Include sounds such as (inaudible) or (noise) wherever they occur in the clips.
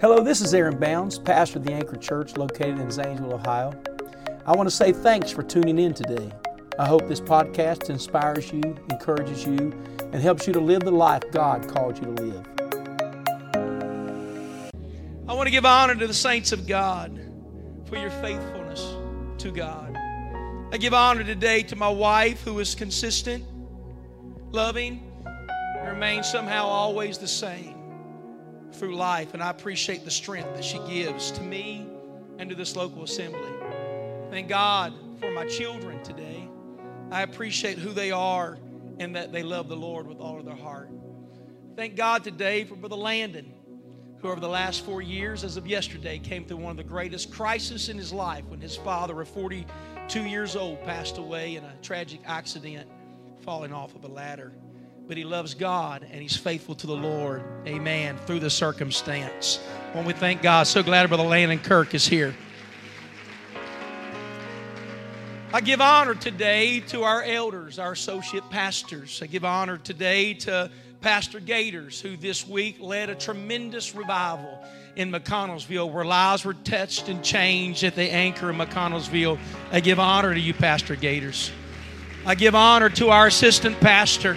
Hello, this is Aaron Bounds, pastor of the Anchor Church located in Zanesville, Ohio. I want to say thanks for tuning in today. I hope this podcast inspires you, encourages you, and helps you to live the life God called you to live. I want to give honor to the saints of God for your faithfulness to God. I give honor today to my wife who is consistent, loving, remains somehow always the same through life. And I appreciate the strength that she gives to me and to this local assembly. Thank God for my children today. I appreciate who they are and that they love the Lord with all of their heart. Thank God today for Brother Landon, who over the last four years, as of yesterday, came through one of the greatest crises in his life when his father, of 42 years old, passed away in a tragic accident falling off of a ladder but he loves God and he's faithful to the Lord. Amen. Through the circumstance. When we thank God, so glad Brother Landon Kirk is here. I give honor today to our elders, our associate pastors. I give honor today to Pastor Gators, who this week led a tremendous revival in McConnelsville where lives were touched and changed at the anchor in McConnelsville. I give honor to you, Pastor Gators. I give honor to our assistant pastor.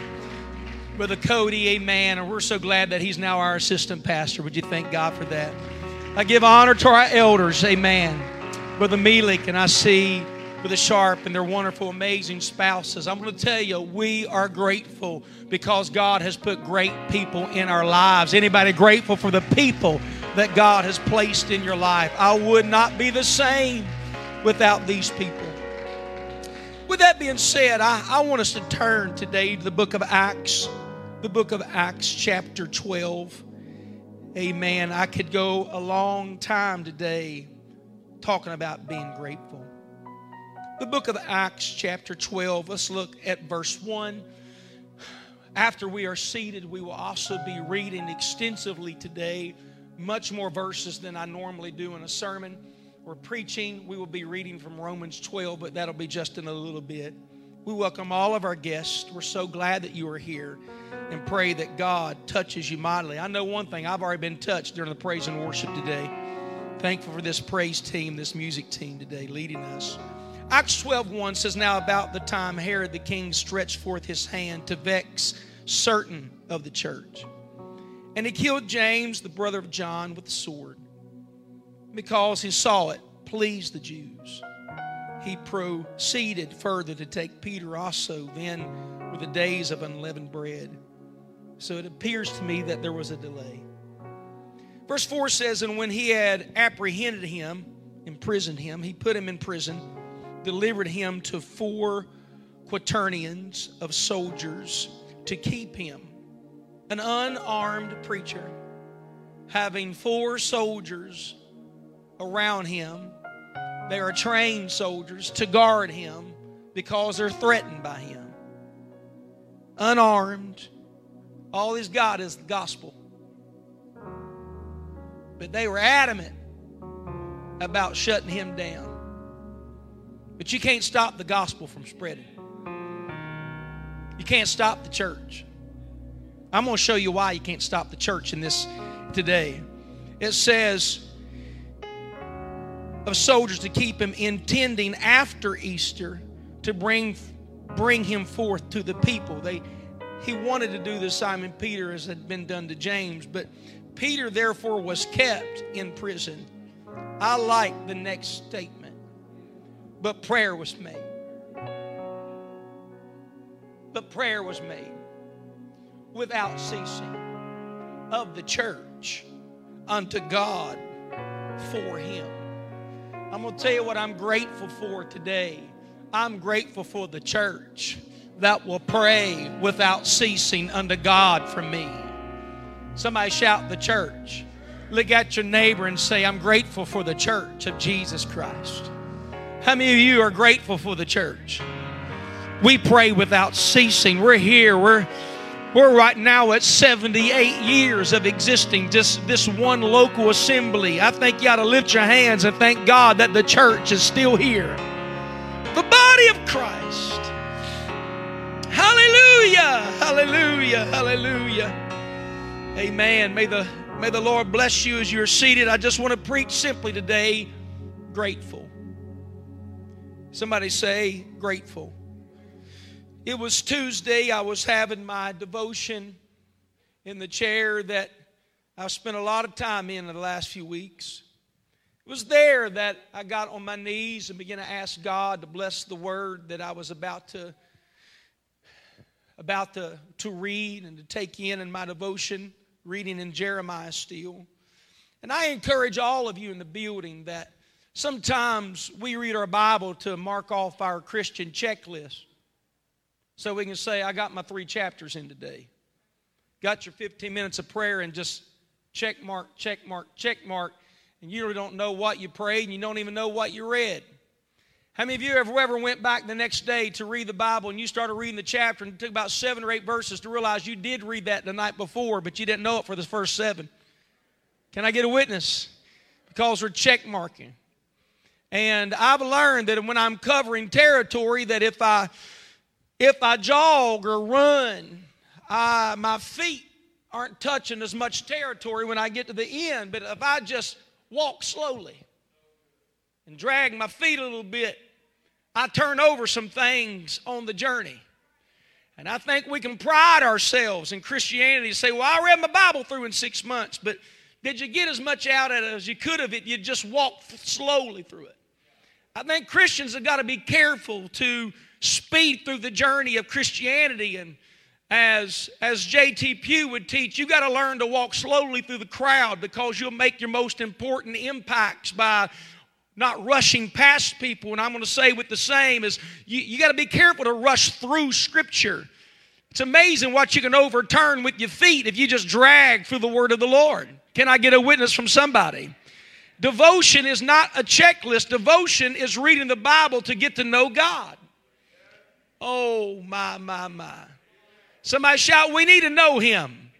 Brother Cody, amen. And we're so glad that he's now our assistant pastor. Would you thank God for that? I give honor to our elders, amen. Brother Melik, and I see Brother Sharp and their wonderful, amazing spouses. I'm going to tell you, we are grateful because God has put great people in our lives. Anybody grateful for the people that God has placed in your life? I would not be the same without these people. With that being said, I, I want us to turn today to the book of Acts the book of Acts, chapter 12. Amen. I could go a long time today talking about being grateful. The book of Acts, chapter 12, let's look at verse 1. After we are seated, we will also be reading extensively today, much more verses than I normally do in a sermon. We're preaching, we will be reading from Romans 12, but that'll be just in a little bit. We welcome all of our guests. We're so glad that you are here and pray that God touches you mightily. I know one thing, I've already been touched during the praise and worship today. Thankful for this praise team, this music team today leading us. Acts 12 1 says, Now about the time Herod the king stretched forth his hand to vex certain of the church. And he killed James, the brother of John, with the sword because he saw it pleased the Jews he proceeded further to take Peter also. Then were the days of unleavened bread. So it appears to me that there was a delay. Verse 4 says, And when he had apprehended him, imprisoned him, he put him in prison, delivered him to four quaternions of soldiers to keep him, an unarmed preacher, having four soldiers around him they are trained soldiers to guard him because they're threatened by him. Unarmed. All he's got is the gospel. But they were adamant about shutting him down. But you can't stop the gospel from spreading. You can't stop the church. I'm going to show you why you can't stop the church in this today. It says, of soldiers to keep him, intending after Easter to bring, bring him forth to the people. They, he wanted to do the Simon Peter as had been done to James, but Peter therefore was kept in prison. I like the next statement. But prayer was made. But prayer was made without ceasing of the church unto God for him. I'm going to tell you what I'm grateful for today. I'm grateful for the church that will pray without ceasing unto God for me. Somebody shout the church. Look at your neighbor and say, I'm grateful for the church of Jesus Christ. How many of you are grateful for the church? We pray without ceasing. We're here. We're we're right now at 78 years of existing, just this one local assembly. I think you ought to lift your hands and thank God that the church is still here. The body of Christ. Hallelujah, hallelujah, hallelujah. Amen. May the May the Lord bless you as you're seated. I just want to preach simply today grateful. Somebody say grateful. It was Tuesday. I was having my devotion in the chair that I've spent a lot of time in the last few weeks. It was there that I got on my knees and began to ask God to bless the word that I was about to about to, to read and to take in in my devotion, reading in Jeremiah still. And I encourage all of you in the building that sometimes we read our Bible to mark off our Christian checklist. So we can say, I got my three chapters in today. Got your 15 minutes of prayer and just check mark, check mark, check mark, and you really don't know what you prayed and you don't even know what you read. How many of you ever, ever went back the next day to read the Bible and you started reading the chapter and it took about seven or eight verses to realize you did read that the night before, but you didn't know it for the first seven? Can I get a witness? Because we're check marking. And I've learned that when I'm covering territory, that if I if I jog or run, I, my feet aren't touching as much territory when I get to the end. But if I just walk slowly, and drag my feet a little bit, I turn over some things on the journey. And I think we can pride ourselves in Christianity and say, well, I read my Bible through in six months, but did you get as much out of it as you could have if you just walked slowly through it? I think Christians have got to be careful to speed through the journey of Christianity. And as, as J.T. Pugh would teach, you got to learn to walk slowly through the crowd because you'll make your most important impacts by not rushing past people. And I'm going to say with the same is you, you got to be careful to rush through Scripture. It's amazing what you can overturn with your feet if you just drag through the Word of the Lord. Can I get a witness from somebody? Devotion is not a checklist. Devotion is reading the Bible to get to know God. Oh, my, my, my. Somebody shout, We need to know Him.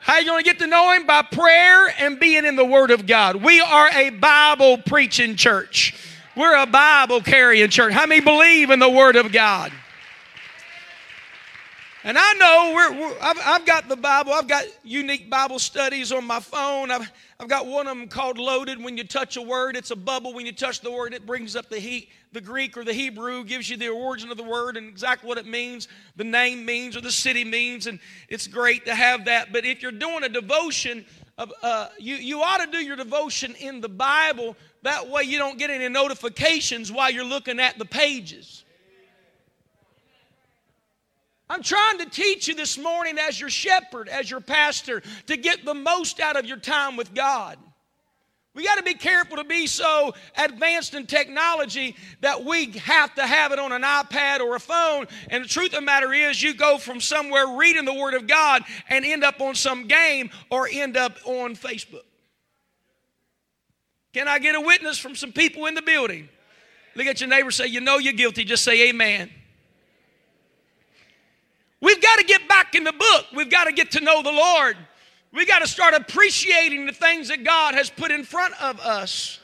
How you going to get to know Him? By prayer and being in the Word of God. We are a Bible preaching church. We're a Bible carrying church. How many believe in the Word of God? And I know we're, we're I've, I've, got the Bible. I've got unique Bible studies on my phone. I've, I've got one of them called Logos. When you touch a word, it's a bubble. When you touch the word, it brings up the heat. The Greek or the Hebrew gives you the origin of the word and exactly what it means, the name means, or the city means. And it's great to have that. But if you're doing a devotion, of, uh, you, you ought to do your devotion in the Bible. That way you don't get any notifications while you're looking at the pages. I'm trying to teach you this morning as your shepherd, as your pastor, to get the most out of your time with God. We got to be careful to be so advanced in technology that we have to have it on an iPad or a phone. And the truth of the matter is, you go from somewhere reading the Word of God and end up on some game or end up on Facebook. Can I get a witness from some people in the building? Look at your neighbor say, You know you're guilty. Just say, Amen. We've got to get back in the book. We've got to get to know the Lord. We've got to start appreciating the things that God has put in front of us.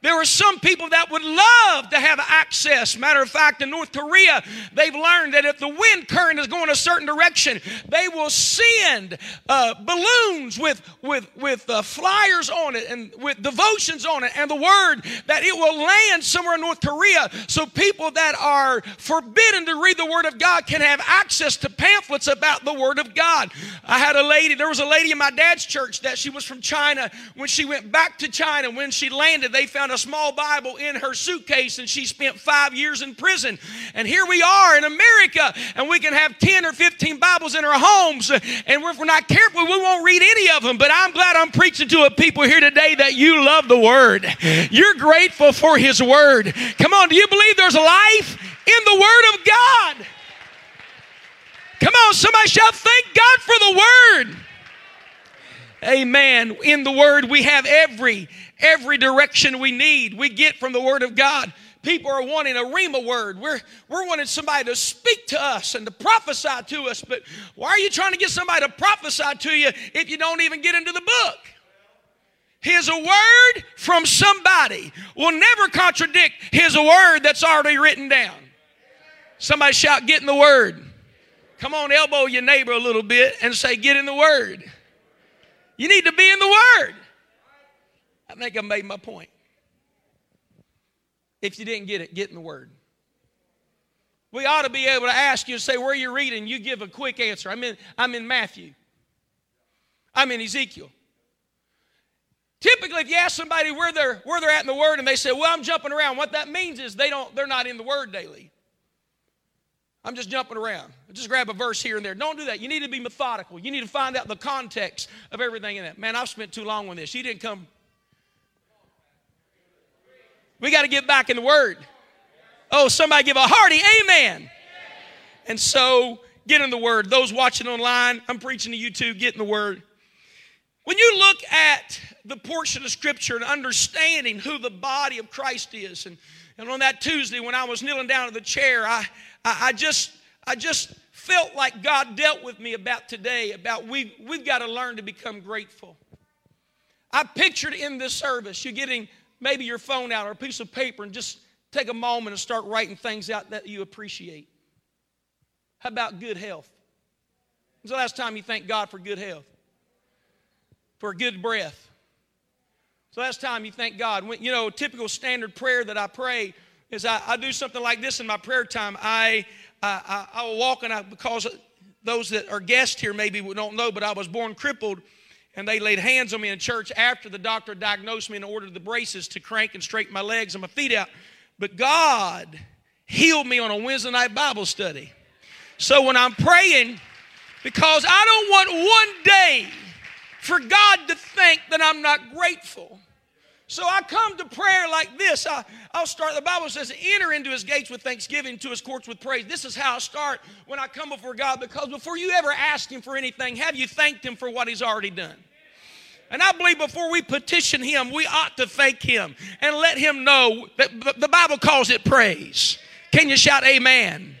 There are some people that would love to have access. Matter of fact, in North Korea, they've learned that if the wind current is going a certain direction, they will send uh, balloons with with with uh, flyers on it and with devotions on it, and the word that it will land somewhere in North Korea, so people that are forbidden to read the Word of God can have access to pamphlets about the Word of God. I had a lady. There was a lady in my dad's church that she was from China. When she went back to China, when she landed, they found found a small Bible in her suitcase and she spent five years in prison. And here we are in America and we can have 10 or 15 Bibles in our homes. And if we're not careful, we won't read any of them. But I'm glad I'm preaching to a people here today that you love the Word. You're grateful for His Word. Come on, do you believe there's life in the Word of God? Come on, somebody shout, thank God for the Word. Amen. In the Word, we have every every direction we need, we get from the Word of God. People are wanting a Rhema word. We're, we're wanting somebody to speak to us and to prophesy to us. But why are you trying to get somebody to prophesy to you if you don't even get into the book? His word from somebody will never contradict his word that's already written down. Somebody shout, get in the word. Come on, elbow your neighbor a little bit and say, get in the word. You need to be in the think I made my point. If you didn't get it, get in the Word. We ought to be able to ask you and say, Where are you reading? You give a quick answer. I'm in, I'm in Matthew. I'm in Ezekiel. Typically, if you ask somebody where they're, where they're at in the Word and they say, Well, I'm jumping around, what that means is they don't, they're not in the Word daily. I'm just jumping around. Just grab a verse here and there. Don't do that. You need to be methodical. You need to find out the context of everything in that. Man, I've spent too long on this. You didn't come. We got to get back in the Word. Oh, somebody give a hearty amen. And so, get in the Word. Those watching online, I'm preaching to you too. Get in the Word. When you look at the portion of Scripture and understanding who the body of Christ is, and, and on that Tuesday when I was kneeling down in the chair, I, I, I just I just felt like God dealt with me about today, about we, we've got to learn to become grateful. I pictured in this service you're getting maybe your phone out or a piece of paper and just take a moment and start writing things out that you appreciate. How about good health? When's the last time you thank God for good health? For a good breath? So last time you thank God. When, you know, typical standard prayer that I pray is I, I do something like this in my prayer time. I, I, I, will walk and I, because those that are guests here maybe don't know, but I was born crippled and they laid hands on me in church after the doctor diagnosed me and ordered the braces to crank and straighten my legs and my feet out. But God healed me on a Wednesday night Bible study. So when I'm praying, because I don't want one day for God to think that I'm not grateful. So I come to prayer like this. I, will start, the Bible says, enter into his gates with thanksgiving, to his courts with praise. This is how I start when I come before God because before you ever ask him for anything, have you thanked him for what he's already done? And I believe before we petition him, we ought to thank him and let him know that the Bible calls it praise. Can you shout amen?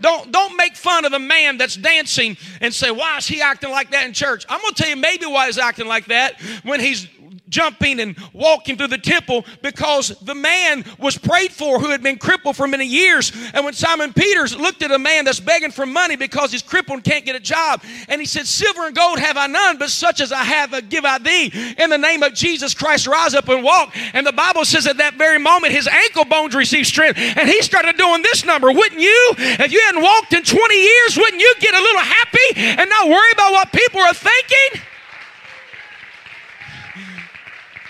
Don't, don't make fun of the man that's dancing and say, why is he acting like that in church? I'm going to tell you maybe why he's acting like that when he's jumping and walking through the temple because the man was prayed for who had been crippled for many years. And when Simon Peters looked at a man that's begging for money because he's crippled and can't get a job, and he said, Silver and gold have I none, but such as I have I give I thee. In the name of Jesus Christ, rise up and walk. And the Bible says at that very moment, his ankle bones received strength, and he started doing this number. Wouldn't you? If you hadn't walked in 20 years, wouldn't you get a little happy and not worry about what people are thinking?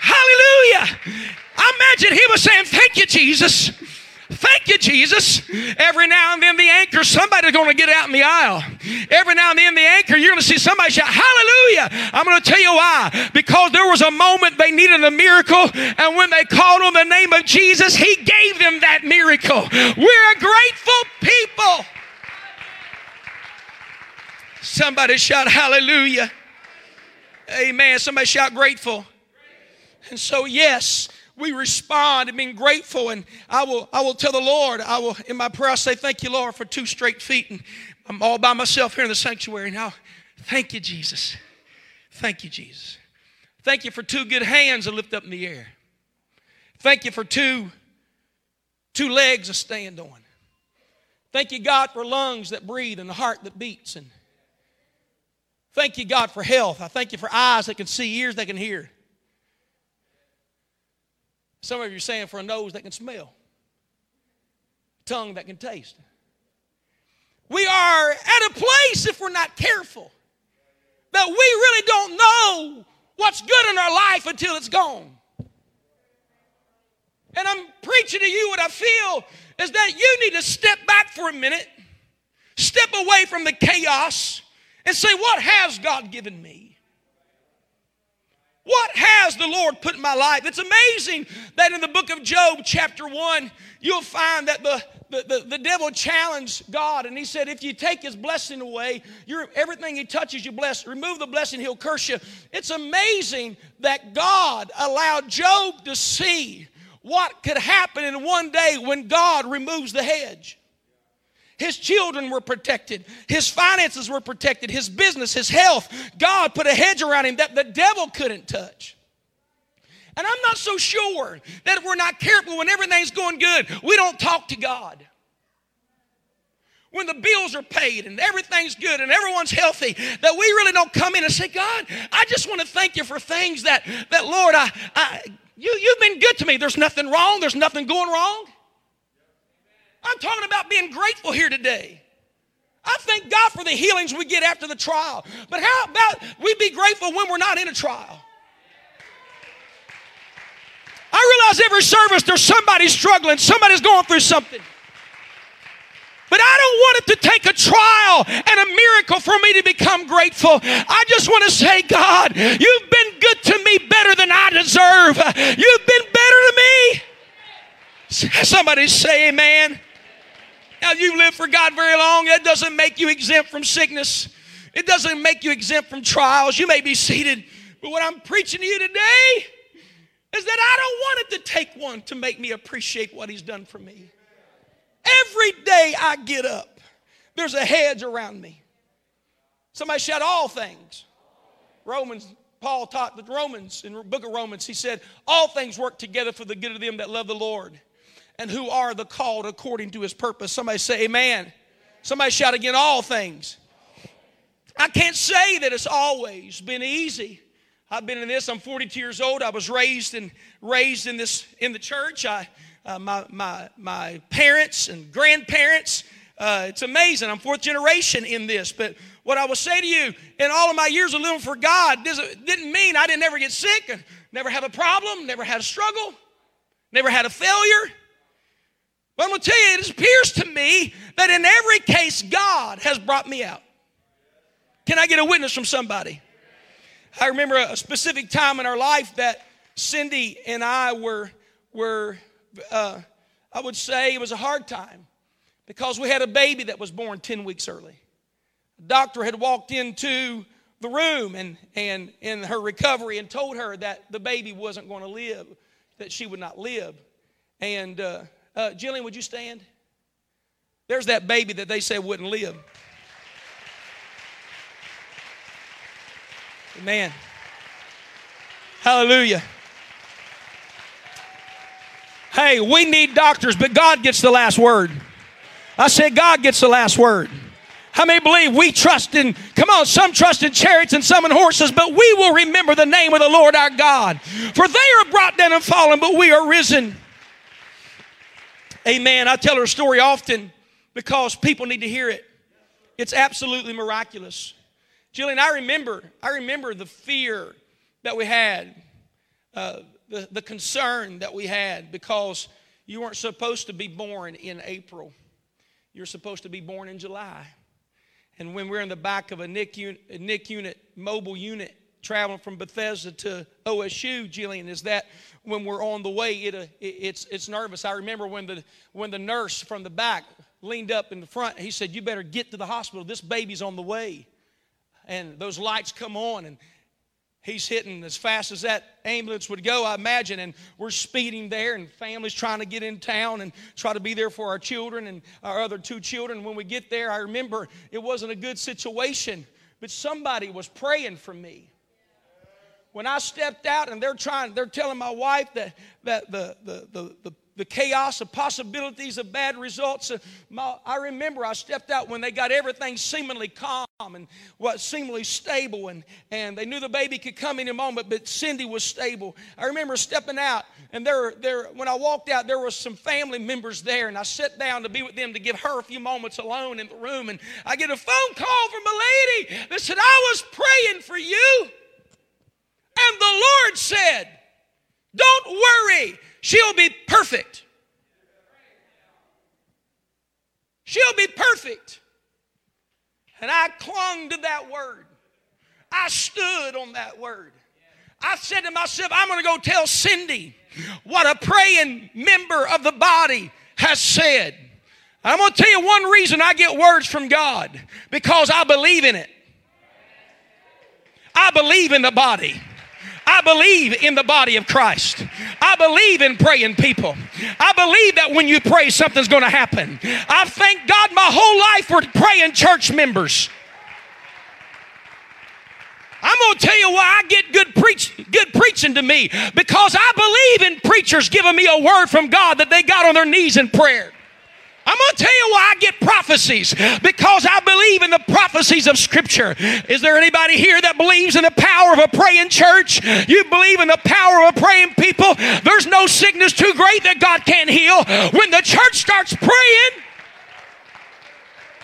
Hallelujah. I imagine he was saying, Thank you, Jesus. Thank you, Jesus. Every now and then, the anchor, somebody's going to get out in the aisle. Every now and then, the anchor, you're going to see somebody shout, Hallelujah. I'm going to tell you why. Because there was a moment they needed a miracle, and when they called on the name of Jesus, He gave them that miracle. We're a grateful people. Somebody shout, Hallelujah. Amen. Somebody shout, grateful. And so, yes, we respond and being grateful. And I will, I will tell the Lord, I will, in my prayer, I say, Thank you, Lord, for two straight feet. And I'm all by myself here in the sanctuary now. Thank you, Jesus. Thank you, Jesus. Thank you for two good hands to lift up in the air. Thank you for two, two legs to stand on. Thank you, God, for lungs that breathe and a heart that beats. And thank you, God, for health. I thank you for eyes that can see, ears that can hear. Some of you are saying for a nose that can smell, tongue that can taste. We are at a place, if we're not careful, that we really don't know what's good in our life until it's gone. And I'm preaching to you what I feel is that you need to step back for a minute, step away from the chaos, and say, What has God given me? What has the Lord put in my life? It's amazing that in the book of Job, chapter 1, you'll find that the, the, the, the devil challenged God and he said, If you take his blessing away, everything he touches, you bless. Remove the blessing, he'll curse you. It's amazing that God allowed Job to see what could happen in one day when God removes the hedge. His children were protected. His finances were protected. His business, his health. God put a hedge around him that the devil couldn't touch. And I'm not so sure that if we're not careful when everything's going good, we don't talk to God. when the bills are paid and everything's good and everyone's healthy, that we really don't come in and say, God, I just want to thank you for things that, that Lord, I, I, you, you've been good to me. There's nothing wrong. There's nothing going wrong. I'm talking about being grateful here today. I thank God for the healings we get after the trial. But how about we be grateful when we're not in a trial? I realize every service there's somebody struggling, somebody's going through something. But I don't want it to take a trial and a miracle for me to become grateful. I just want to say, God, you've been good to me better than I deserve. You've been better to me. (laughs) Somebody say amen. Now, you live for God very long, that doesn't make you exempt from sickness. It doesn't make you exempt from trials. You may be seated, but what I'm preaching to you today is that I don't want it to take one to make me appreciate what He's done for me. Every day I get up, there's a hedge around me. Somebody shout, All things. Romans, Paul taught the Romans in the book of Romans, he said, All things work together for the good of them that love the Lord and who are the called according to his purpose. Somebody say, Amen. Somebody shout again, All things. I can't say that it's always been easy. I've been in this. I'm 42 years old. I was raised and raised in this in the church. I uh, my, my, my parents and grandparents. Uh, it's amazing. I'm fourth generation in this. But what I will say to you, in all of my years of living for God, didn't mean I didn't ever get sick, and never have a problem, never had a struggle, never had a failure. But I'm going to tell you, it appears to me that in every case, God has brought me out. Can I get a witness from somebody? I remember a specific time in our life that Cindy and I were, were uh, I would say it was a hard time because we had a baby that was born 10 weeks early. The doctor had walked into the room and, and in her recovery and told her that the baby wasn't going to live, that she would not live. And uh, uh, Jillian, would you stand? There's that baby that they said wouldn't live. Amen. Hallelujah. Hey, we need doctors, but God gets the last word. I said, God gets the last word. How many believe we trust in, come on, some trust in chariots and some in horses, but we will remember the name of the Lord our God. For they are brought down and fallen, but we are risen. Amen. I tell her a story often because people need to hear it. It's absolutely miraculous. Jillian, I remember, I remember the fear that we had. Uh, the, the concern that we had because you weren't supposed to be born in April. You're supposed to be born in July. And when we're in the back of a NIC a NIC unit mobile unit, traveling from Bethesda to OSU, Jillian, is that when we're on the way, it, uh, it, it's, it's nervous. I remember when the, when the nurse from the back leaned up in the front, he said, You better get to the hospital. This baby's on the way. And those lights come on, and he's hitting as fast as that ambulance would go, I imagine. And we're speeding there, and families trying to get in town and try to be there for our children and our other two children. When we get there, I remember it wasn't a good situation, but somebody was praying for me. When I stepped out and they're trying, they're telling my wife that, that the, the, the, the the chaos of possibilities of bad results. Uh, I remember I stepped out when they got everything seemingly calm and what seemingly stable, and, and they knew the baby could come any moment, but Cindy was stable. I remember stepping out, and there, there, when I walked out, there was some family members there, and I sat down to be with them to give her a few moments alone in the room, and I get a phone call from a lady that said, I was praying for you, and the Lord said, Don't worry. She'll be perfect. She'll be perfect. And I clung to that word. I stood on that word. I said to myself, I'm going to go tell Cindy what a praying member of the body has said. I'm going to tell you one reason I get words from God because I believe in it. I believe in the body. I believe in the body of Christ. I believe in praying people. I believe that when you pray, something's going to happen. I thank God my whole life for praying church members. I'm going to tell you why I get good preach, good preaching to me because I believe in preachers giving me a word from God that they got on their knees in prayer. I'm going to tell you why I get prophecies because I believe in the prophecies of Scripture. Is there anybody here that believes in the power of a praying church? You believe in the power of a praying people? There's no sickness too great that God can't heal. When the church starts praying,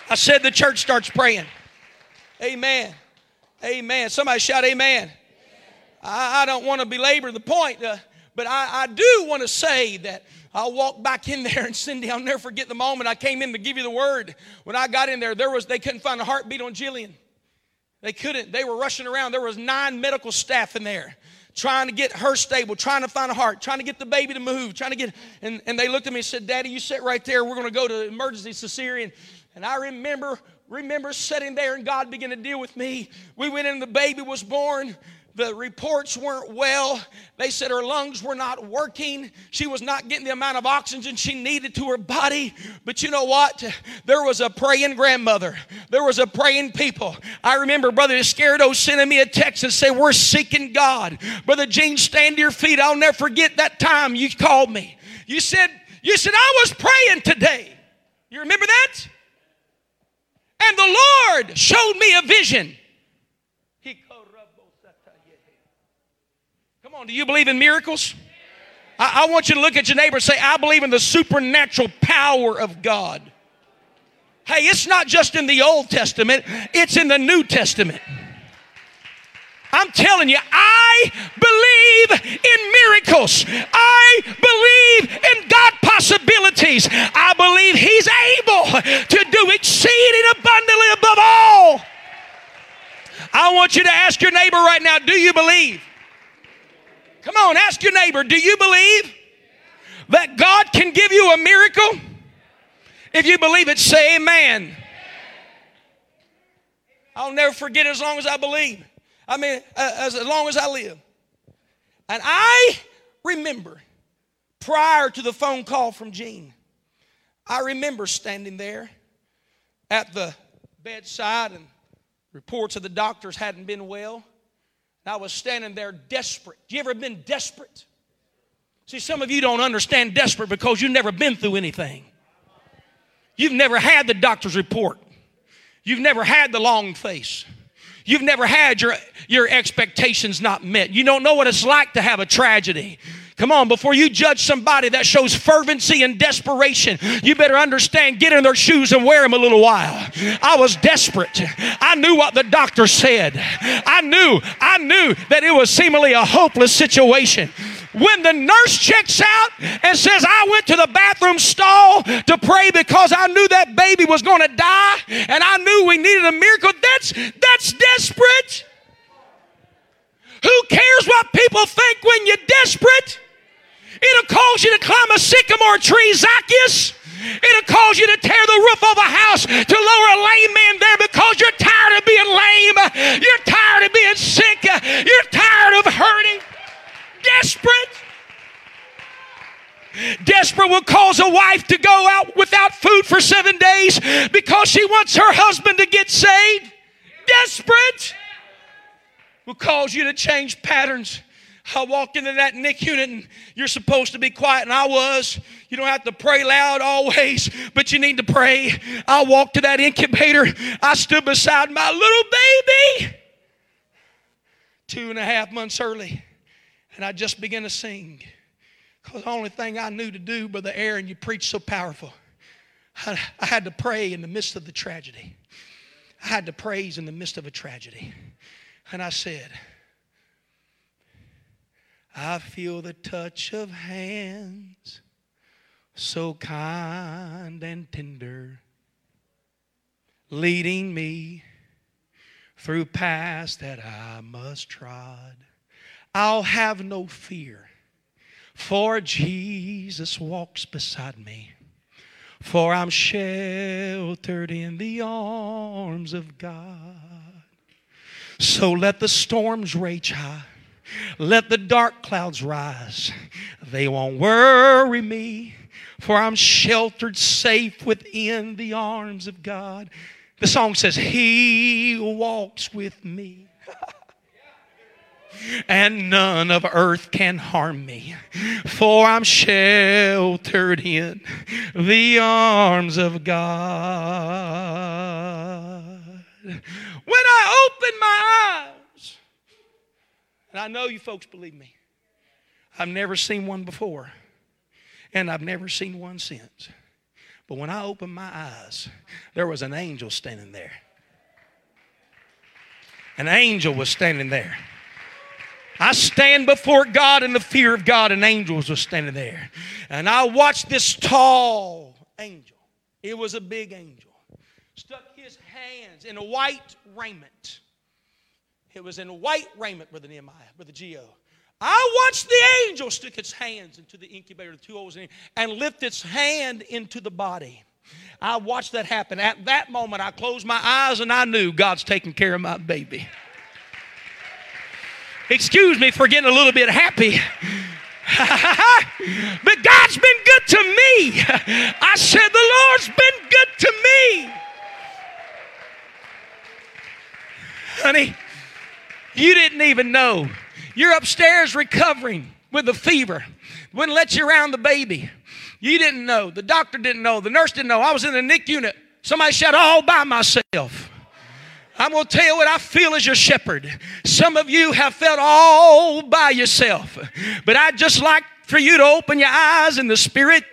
I said the church starts praying. Amen. Amen. Somebody shout, Amen. I, I don't want to belabor the point, uh, but I, I do want to say that I'll walk back in there and Cindy, I'll never forget the moment I came in to give you the word. When I got in there, there was they couldn't find a heartbeat on Jillian. They couldn't. They were rushing around. There was nine medical staff in there trying to get her stable, trying to find a heart, trying to get the baby to move, trying to get and, and they looked at me and said, Daddy, you sit right there. We're going to go to emergency cesarean. And I remember remember sitting there and God began to deal with me. We went in, the baby was born. The reports weren't well. They said her lungs were not working. She was not getting the amount of oxygen she needed to her body. But you know what? There was a praying grandmother. There was a praying people. I remember Brother Iscardo sending me a text and say, We're seeking God. Brother Gene, stand to your feet. I'll never forget that time you called me. You said, You said, I was praying today. You remember that? And the Lord showed me a vision. On, do you believe in miracles? I, I, want you to look at your neighbor and say, I believe in the supernatural power of God. Hey, it's not just in the Old Testament, it's in the New Testament. I'm telling you, I believe in miracles. I believe in God possibilities. I believe He's able to do exceeding abundantly above all. I want you to ask your neighbor right now do you believe? Come on, ask your neighbor do you believe that God can give you a miracle? If you believe it, say amen. I'll never forget as long as I believe. I mean, uh, as, as long as I live. And I remember prior to the phone call from Gene, I remember standing there at the bedside and reports of the doctors hadn't been well. I was standing there desperate. You ever been desperate? See, some of you don't understand desperate because you've never been through anything. You've never had the doctor's report. You've never had the long face. You've never had your, your expectations not met. You don't know what it's like to have a tragedy. Come on, before you judge somebody that shows fervency and desperation, you better understand, get in their shoes and wear them a little while. I was desperate. I knew what the doctor said. I knew, I knew that it was seemingly a hopeless situation when the nurse checks out and says, I went to the bathroom stall to pray because I knew that baby was going to die and I knew we needed a miracle, that's, that's desperate. Who cares what people think when you're desperate? It'll cause you to climb a sycamore tree, Zacchaeus. It'll cause you to tear the roof of a house to lower a lame man there because you're tired of being lame. You're tired of being sick. You're tired of hurting. Desperate. Desperate will cause a wife to go out without food for seven days because she wants her husband to get saved. Desperate will cause you to change patterns I walked into that NIC unit and you're supposed to be quiet, and I was. You don't have to pray loud always, but you need to pray. I walked to that incubator. I stood beside my little baby two and a half months early, and I just began to sing. Because the only thing I knew to do, Brother Aaron, you preach so powerful. I, I had to pray in the midst of the tragedy. I had to praise in the midst of a tragedy. And I said, I feel the touch of hands so kind and tender, leading me through paths that I must trod. I'll have no fear, for Jesus walks beside me. For I'm sheltered in the arms of God. So let the storms rage high let the dark clouds rise. They won't worry me, for I'm sheltered safe within the arms of God. The song says, He walks with me. and none of earth can harm me, for I'm sheltered in the arms of God. When I open my eyes, and I know you folks believe me, I've never seen one before, and I've never seen one since. But when I opened my eyes, there was an angel standing there. An angel was standing there. I stand before God in the fear of God, and angels were standing there. And I watched this tall angel. It was a big angel. Stuck his hands in a white raiment. It was in white raiment, Brother Nehemiah, Brother Geo. I watched the angel stick its hands into the incubator, the two holes in it, and lift its hand into the body. I watched that happen. At that moment, I closed my eyes and I knew God's taking care of my baby. Excuse me for getting a little bit happy. (laughs) but God's been good to me. I said, The Lord's been good to me. Honey, you didn't even know. You're upstairs recovering with a fever. Wouldn't let you around the baby. You didn't know. The doctor didn't know. The nurse didn't know. I was in the NIC unit. Somebody said, all by myself. I'm going to tell you what I feel as your shepherd. Some of you have felt all by yourself. But I just like for you to open your eyes in the spirit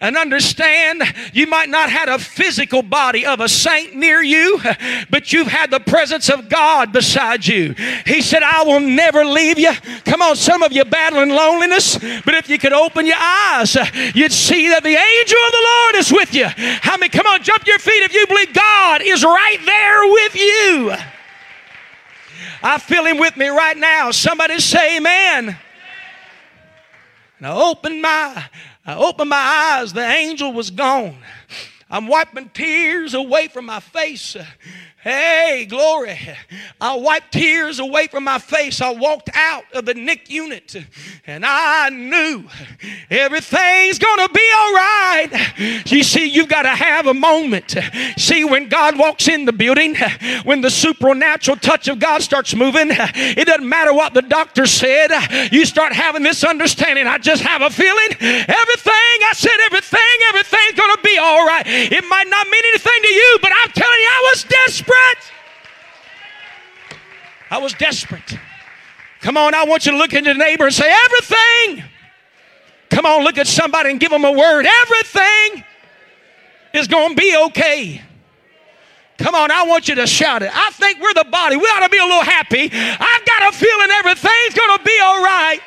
and understand you might not have a physical body of a saint near you, but you've had the presence of God beside you. He said, I will never leave you. Come on, some of you battling loneliness, but if you could open your eyes, you'd see that the angel of the Lord is with you. How many, come on, jump your feet if you believe God is right there with you. I feel him with me right now. Somebody say amen. And I opened my, I opened my eyes. The angel was gone. I'm wiping tears away from my face. Hey, glory. I wiped tears away from my face. I walked out of the NIC unit and I knew everything's going to be all right. You see, you've got to have a moment. See, when God walks in the building, when the supernatural touch of God starts moving, it doesn't matter what the doctor said. You start having this understanding. I just have a feeling everything, I said everything, everything's going to be all right. It might not mean anything to you, but I'm telling you, I was desperate desperate. I was desperate. Come on, I want you to look at your neighbor and say, Everything. Come on, look at somebody and give them a word. Everything is going to be okay. Come on, I want you to shout it. I think we're the body. We ought to be a little happy. I've got a feeling everything's going to be all right.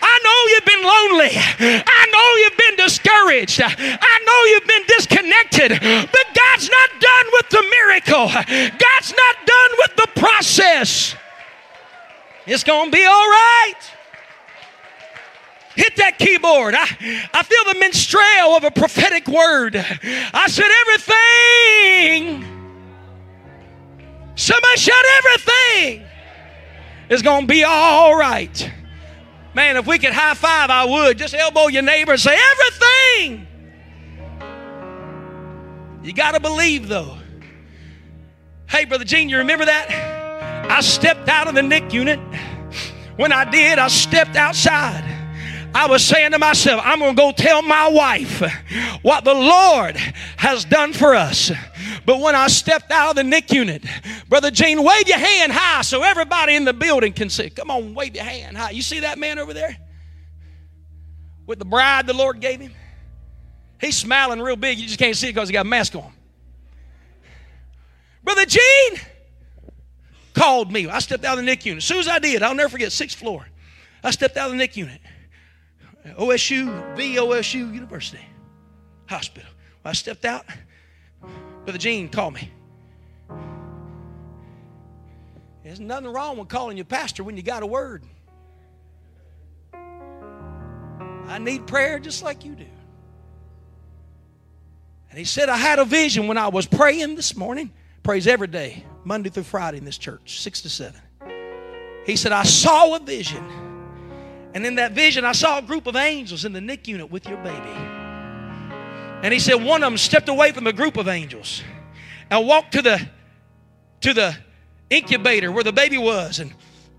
I know you've been lonely. I know you've been discouraged. I know you've been disconnected. But God's not done with the miracle, God's not done with the process. It's going to be all right. Hit that keyboard. I, I feel the minstrel of a prophetic word. I said, everything. Somebody shout, everything is going to be all right. Man, if we could high five, I would. Just elbow your neighbor and say, everything. You got to believe, though. Hey, Brother Gene, you remember that? I stepped out of the NIC unit. When I did, I stepped outside. I was saying to myself, I'm going to go tell my wife what the Lord has done for us. But when I stepped out of the NIC unit, Brother Gene, wave your hand high so everybody in the building can see. Come on, wave your hand high. You see that man over there? With the bride the Lord gave him? He's smiling real big. You just can't see it because he got a mask on. Brother Gene called me. I stepped out of the NIC unit. As soon as I did, I'll never forget, sixth floor. I stepped out of the NIC unit. OSU, VOSU University Hospital. I stepped out. Brother Gene called me. There's nothing wrong with calling your pastor when you got a word. I need prayer just like you do. And he said, I had a vision when I was praying this morning. Prays every day, Monday through Friday in this church, 6 to 7. He said, I saw a vision. And in that vision, I saw a group of angels in the NIC unit with your baby. And he said one of them stepped away from the group of angels and walked to the to the incubator where the baby was and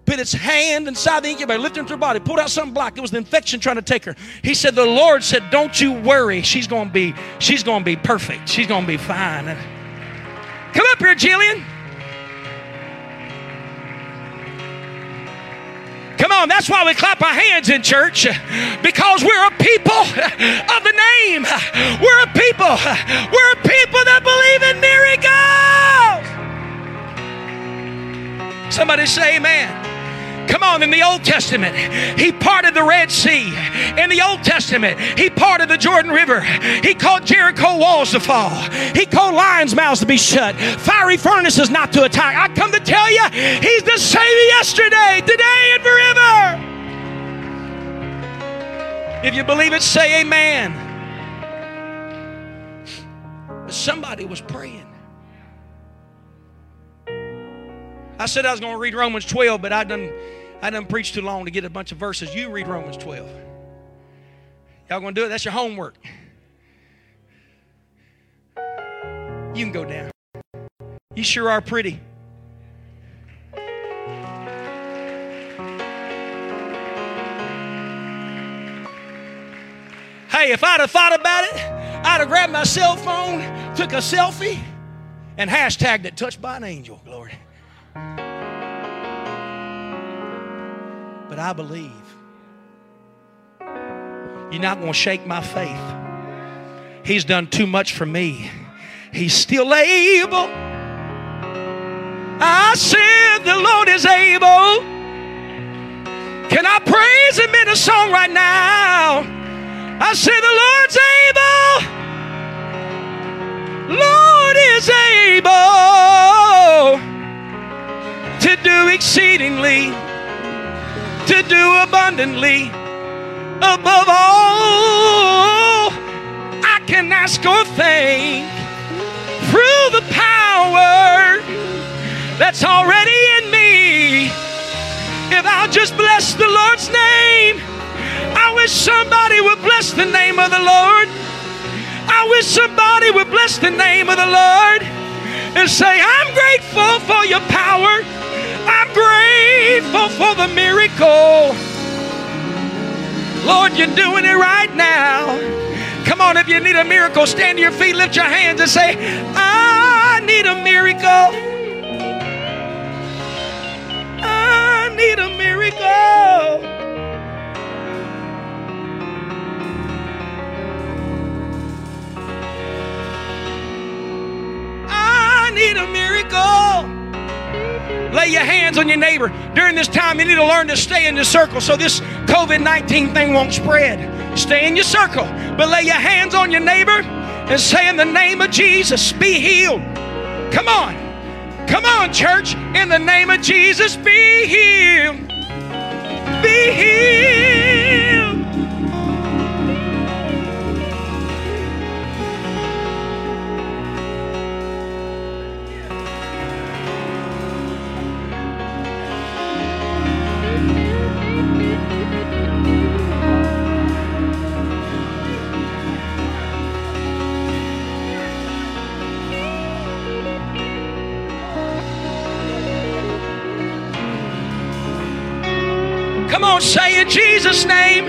put its hand inside the incubator, lifted into her body, pulled out something black. It was the infection trying to take her. He said, The Lord said, Don't you worry. She's gonna be, she's gonna be perfect. She's gonna be fine. Come up here, Jillian. Come on, that's why we clap our hands in church because we're a people of the name. We're a people. We're a people that believe in miracles. Somebody say amen. Come on, in the Old Testament, He parted the Red Sea. In the Old Testament, He parted the Jordan River. He called Jericho walls to fall. He called lions' mouths to be shut, fiery furnaces not to attack. I come to tell you, He's the same yesterday, today, and forever. If you believe it, say amen. Somebody was praying. I said I was going to read Romans 12, but I done I done preached too long to get a bunch of verses. You read Romans 12. Y'all gonna do it? That's your homework. You can go down. You sure are pretty. Hey, if I'd have thought about it, I'd have grabbed my cell phone, took a selfie, and hashtagged it touched by an angel. Glory. But I believe. You're not going to shake my faith. He's done too much for me. He's still able. I said the Lord is able. Can I praise Him in a song right now? I said the Lord's able. Lord is able do exceedingly to do abundantly above all I can ask or think through the power that's already in me. If I'll just bless the Lord's name, I wish somebody would bless the name of the Lord. I wish somebody would bless the name of the Lord and say, I'm grateful for your power. I'm grateful for the miracle. Lord, you're doing it right now. Come on, if you need a miracle, stand to your feet, lift your hands, and say, I need a miracle. I need a miracle. I need a miracle. Lay your hands on your neighbor. During this time, you need to learn to stay in the circle so this COVID 19 thing won't spread. Stay in your circle, but lay your hands on your neighbor and say, In the name of Jesus, be healed. Come on. Come on, church. In the name of Jesus, be healed. Be healed. On, say in Jesus' name.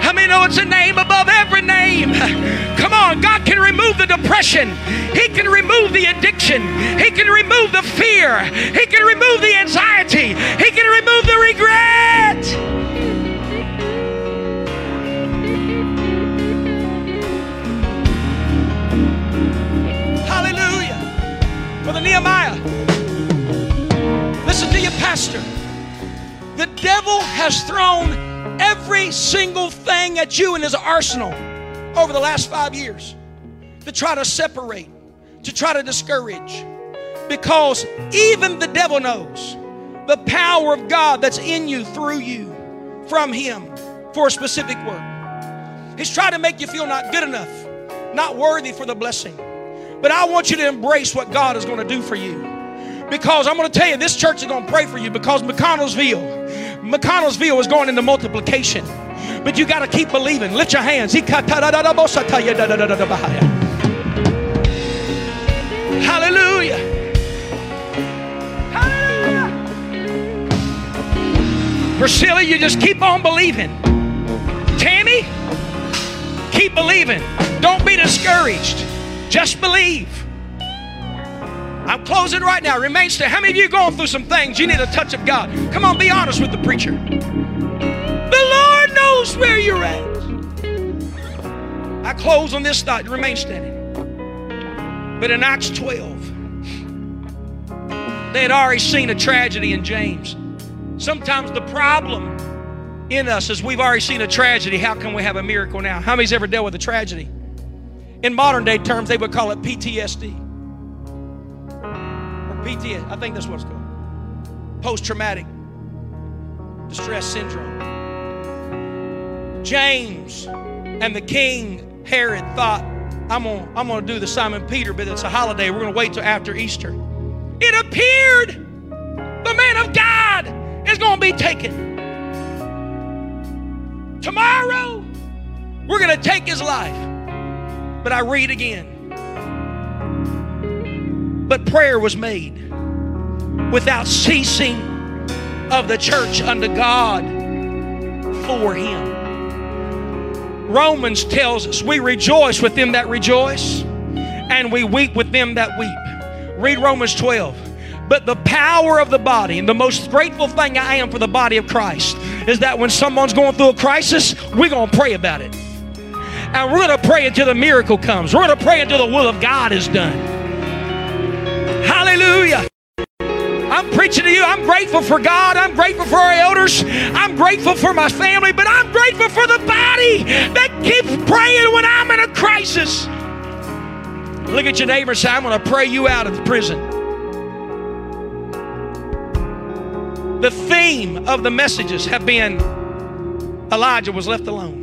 How many know it's a name above every name? Come on, God can remove the depression. He can remove the addiction. He can remove the fear. He can remove the anxiety. He can remove the regret. Hallelujah. Brother Nehemiah, listen to your pastor. Devil has thrown every single thing at you in his arsenal over the last five years to try to separate, to try to discourage. Because even the devil knows the power of God that's in you, through you, from him for a specific work. He's trying to make you feel not good enough, not worthy for the blessing. But I want you to embrace what God is going to do for you. Because I'm going to tell you, this church is going to pray for you because McConnelsville, McConnelsville is going into multiplication. But you got to keep believing. Lift your hands. Hallelujah. Hallelujah. Priscilla, you just keep on believing. Tammy, keep believing. Don't be discouraged. Just believe. I'm closing right now. Remain still. How many of you going through some things? You need a touch of God. Come on, be honest with the preacher. The Lord knows where you're at. I close on this thought. Remain standing. But in Acts 12, they had already seen a tragedy in James. Sometimes the problem in us is we've already seen a tragedy. How can we have a miracle now? How many's ever dealt with a tragedy? In modern day terms, they would call it PTSD. PTSD. I think that's what it's called. Post traumatic distress syndrome. James and the king Herod thought, I'm gonna, I'm gonna do the Simon Peter, but it's a holiday. We're gonna wait till after Easter. It appeared the man of God is gonna be taken. Tomorrow, we're gonna take his life. But I read again. But prayer was made without ceasing of the church unto God for him. Romans tells us we rejoice with them that rejoice and we weep with them that weep. Read Romans 12. But the power of the body, and the most grateful thing I am for the body of Christ, is that when someone's going through a crisis, we're going to pray about it. And we're going to pray until the miracle comes. We're going to pray until the will of God is done. Hallelujah. I'm preaching to you. I'm grateful for God. I'm grateful for our elders. I'm grateful for my family, but I'm grateful for the body that keeps praying when I'm in a crisis. Look at your neighbor and say, I'm going to pray you out of the prison. The theme of the messages have been Elijah was left alone.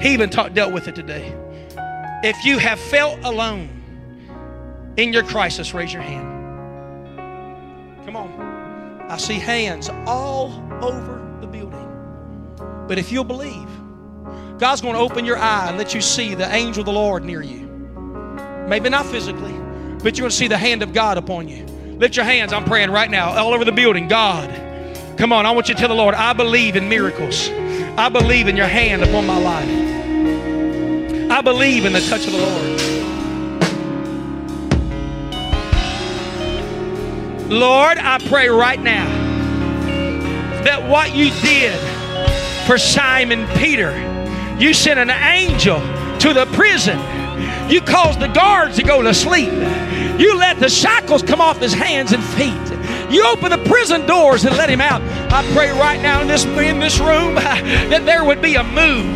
He even talk, dealt with it today. If you have felt alone in your crisis, raise your hand. Come on. I see hands all over the building. But if you'll believe, God's going to open your eye and let you see the angel of the Lord near you. Maybe not physically, but you're going to see the hand of God upon you. Lift your hands. I'm praying right now, all over the building. God, come on. I want you to tell the Lord, I believe in miracles. I believe in your hand upon my life. I believe in the touch of the Lord. Lord, I pray right now that what you did for Simon Peter, you sent an angel to the prison. You caused the guards to go to sleep. You let the shackles come off his hands and feet. You open the prison doors and let him out. I pray right now in this in this room (laughs) that there would be a move,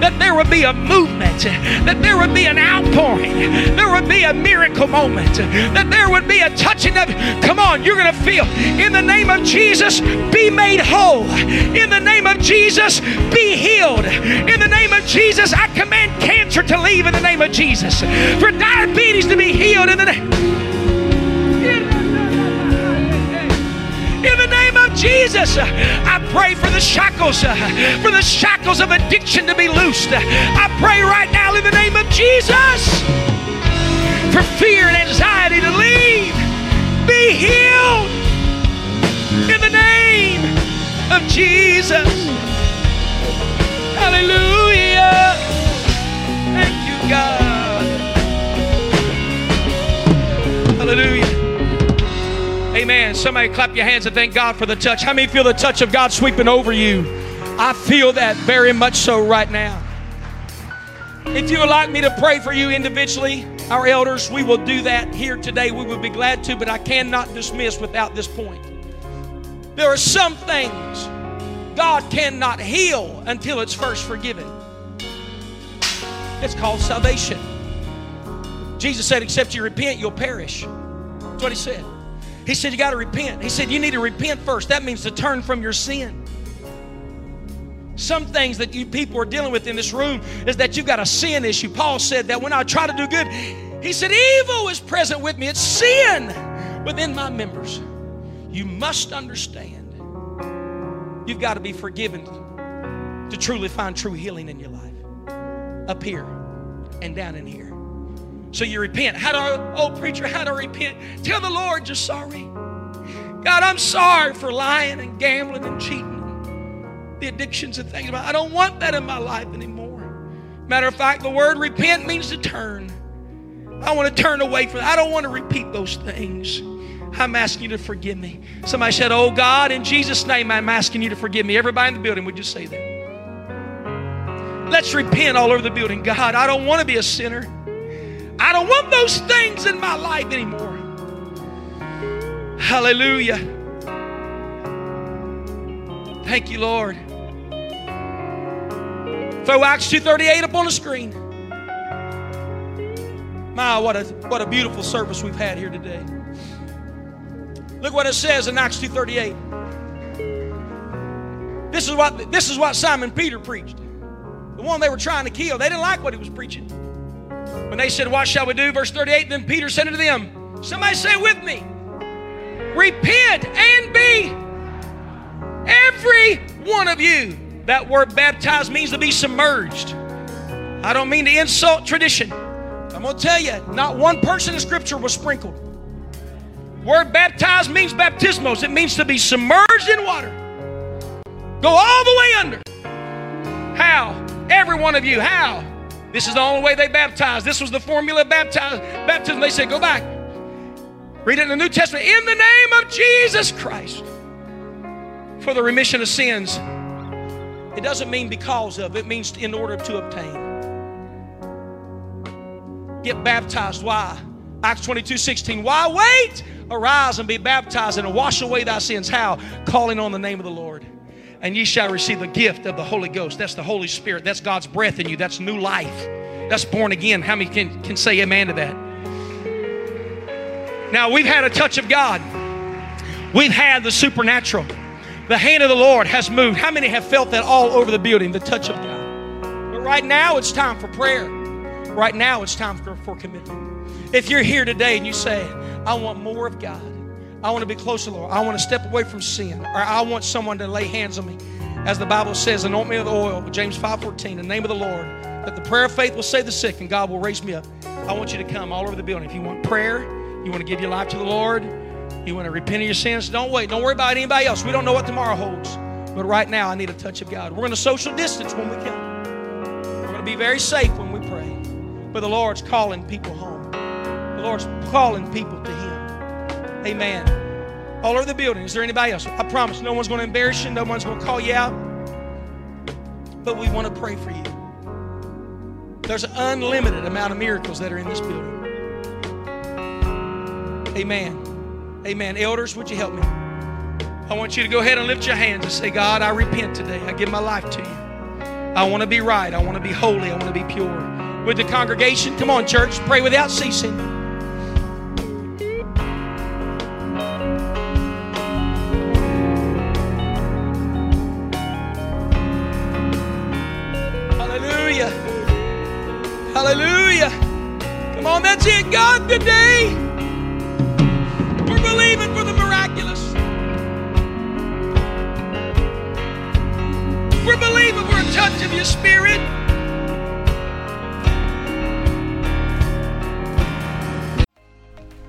that there would be a movement, that there would be an outpouring, there would be a miracle moment, that there would be a touching of. Come on, you're going to feel in the name of Jesus, be made whole. In the name of Jesus, be healed. In the name of Jesus, I command cancer to leave in the name of Jesus. For diabetes to be healed in the name. In the name of Jesus, I pray for the shackles, for the shackles of addiction to be loosed. I pray right now in the name of Jesus for fear and anxiety to leave. Be healed in the name of Jesus. Hallelujah. Thank you, God. Hallelujah. Amen. Somebody clap your hands and thank God for the touch. How many feel the touch of God sweeping over you? I feel that very much so right now. If you would like me to pray for you individually, our elders, we will do that here today. We would be glad to, but I cannot dismiss without this point. There are some things God cannot heal until it's first forgiven. It's called salvation. Jesus said, Except you repent, you'll perish. That's what he said. He said, You got to repent. He said, You need to repent first. That means to turn from your sin. Some things that you people are dealing with in this room is that you've got a sin issue. Paul said that when I try to do good, he said, Evil is present with me. It's sin within my members. You must understand you've got to be forgiven to truly find true healing in your life. Up here and down in here. So you repent. How do I, oh preacher, how do I repent? Tell the Lord you're sorry. God, I'm sorry for lying and gambling and cheating, the addictions and things. I don't want that in my life anymore. Matter of fact, the word repent means to turn. I want to turn away from. I don't want to repeat those things. I'm asking you to forgive me. Somebody said, Oh God, in Jesus' name, I'm asking you to forgive me. Everybody in the building would you say that. Let's repent all over the building. God, I don't want to be a sinner. I don't want those things in my life anymore. Hallelujah. Thank you, Lord. Throw Acts 2.38 up on the screen. My, what a, what a beautiful service we've had here today. Look what it says in Acts 2.38. This is what, this is what Simon Peter preached. The one they were trying to kill. They didn't like what he was preaching. When they said, What shall we do? Verse 38, then Peter said unto them, Somebody say with me, Repent and be every one of you. That word baptized means to be submerged. I don't mean to insult tradition. I'm going to tell you, not one person in Scripture was sprinkled. Word baptized means baptismos. It means to be submerged in water. Go all the way under. How? Every one of you. How? This is the only way they baptized. This was the formula of baptize, baptism. They said, go back. Read it in the New Testament. In the name of Jesus Christ for the remission of sins. It doesn't mean because of, it means in order to obtain. Get baptized. Why? Acts 22 16. Why wait? Arise and be baptized and wash away thy sins. How? Calling on the name of the Lord. And ye shall receive the gift of the Holy Ghost. That's the Holy Spirit. That's God's breath in you. That's new life. That's born again. How many can, can say amen to that? Now, we've had a touch of God, we've had the supernatural. The hand of the Lord has moved. How many have felt that all over the building, the touch of God? But right now, it's time for prayer. Right now, it's time for, for commitment. If you're here today and you say, I want more of God, I want to be close to the Lord, I want to step away from sin, or I want someone to lay hands on me, as the Bible says, anoint me with oil, James 5.14, in the name of the Lord, that the prayer of faith will save the sick and God will raise me up. I want you to come all over the building. If you want prayer, you want to give your life to the Lord, you want to repent of your sins, don't wait. Don't worry about anybody else. We don't know what tomorrow holds. But right now, I need a touch of God. We're going to social distance when we come. We're going to be very safe when we pray. But the Lord's calling people home. The Lord's calling people to Him. Amen. All over the building. Is there anybody else? I promise no one's going to embarrass you. No one's going to call you out. But we want to pray for you. There's an unlimited amount of miracles that are in this building. Amen. Amen. Elders, would you help me? I want you to go ahead and lift your hands and say, God, I repent today. I give my life to you. I want to be right. I want to be holy. I want to be pure. With the congregation, come on, church, pray without ceasing. That's God, today. We're believing for the miraculous. We're believing for a touch of your spirit.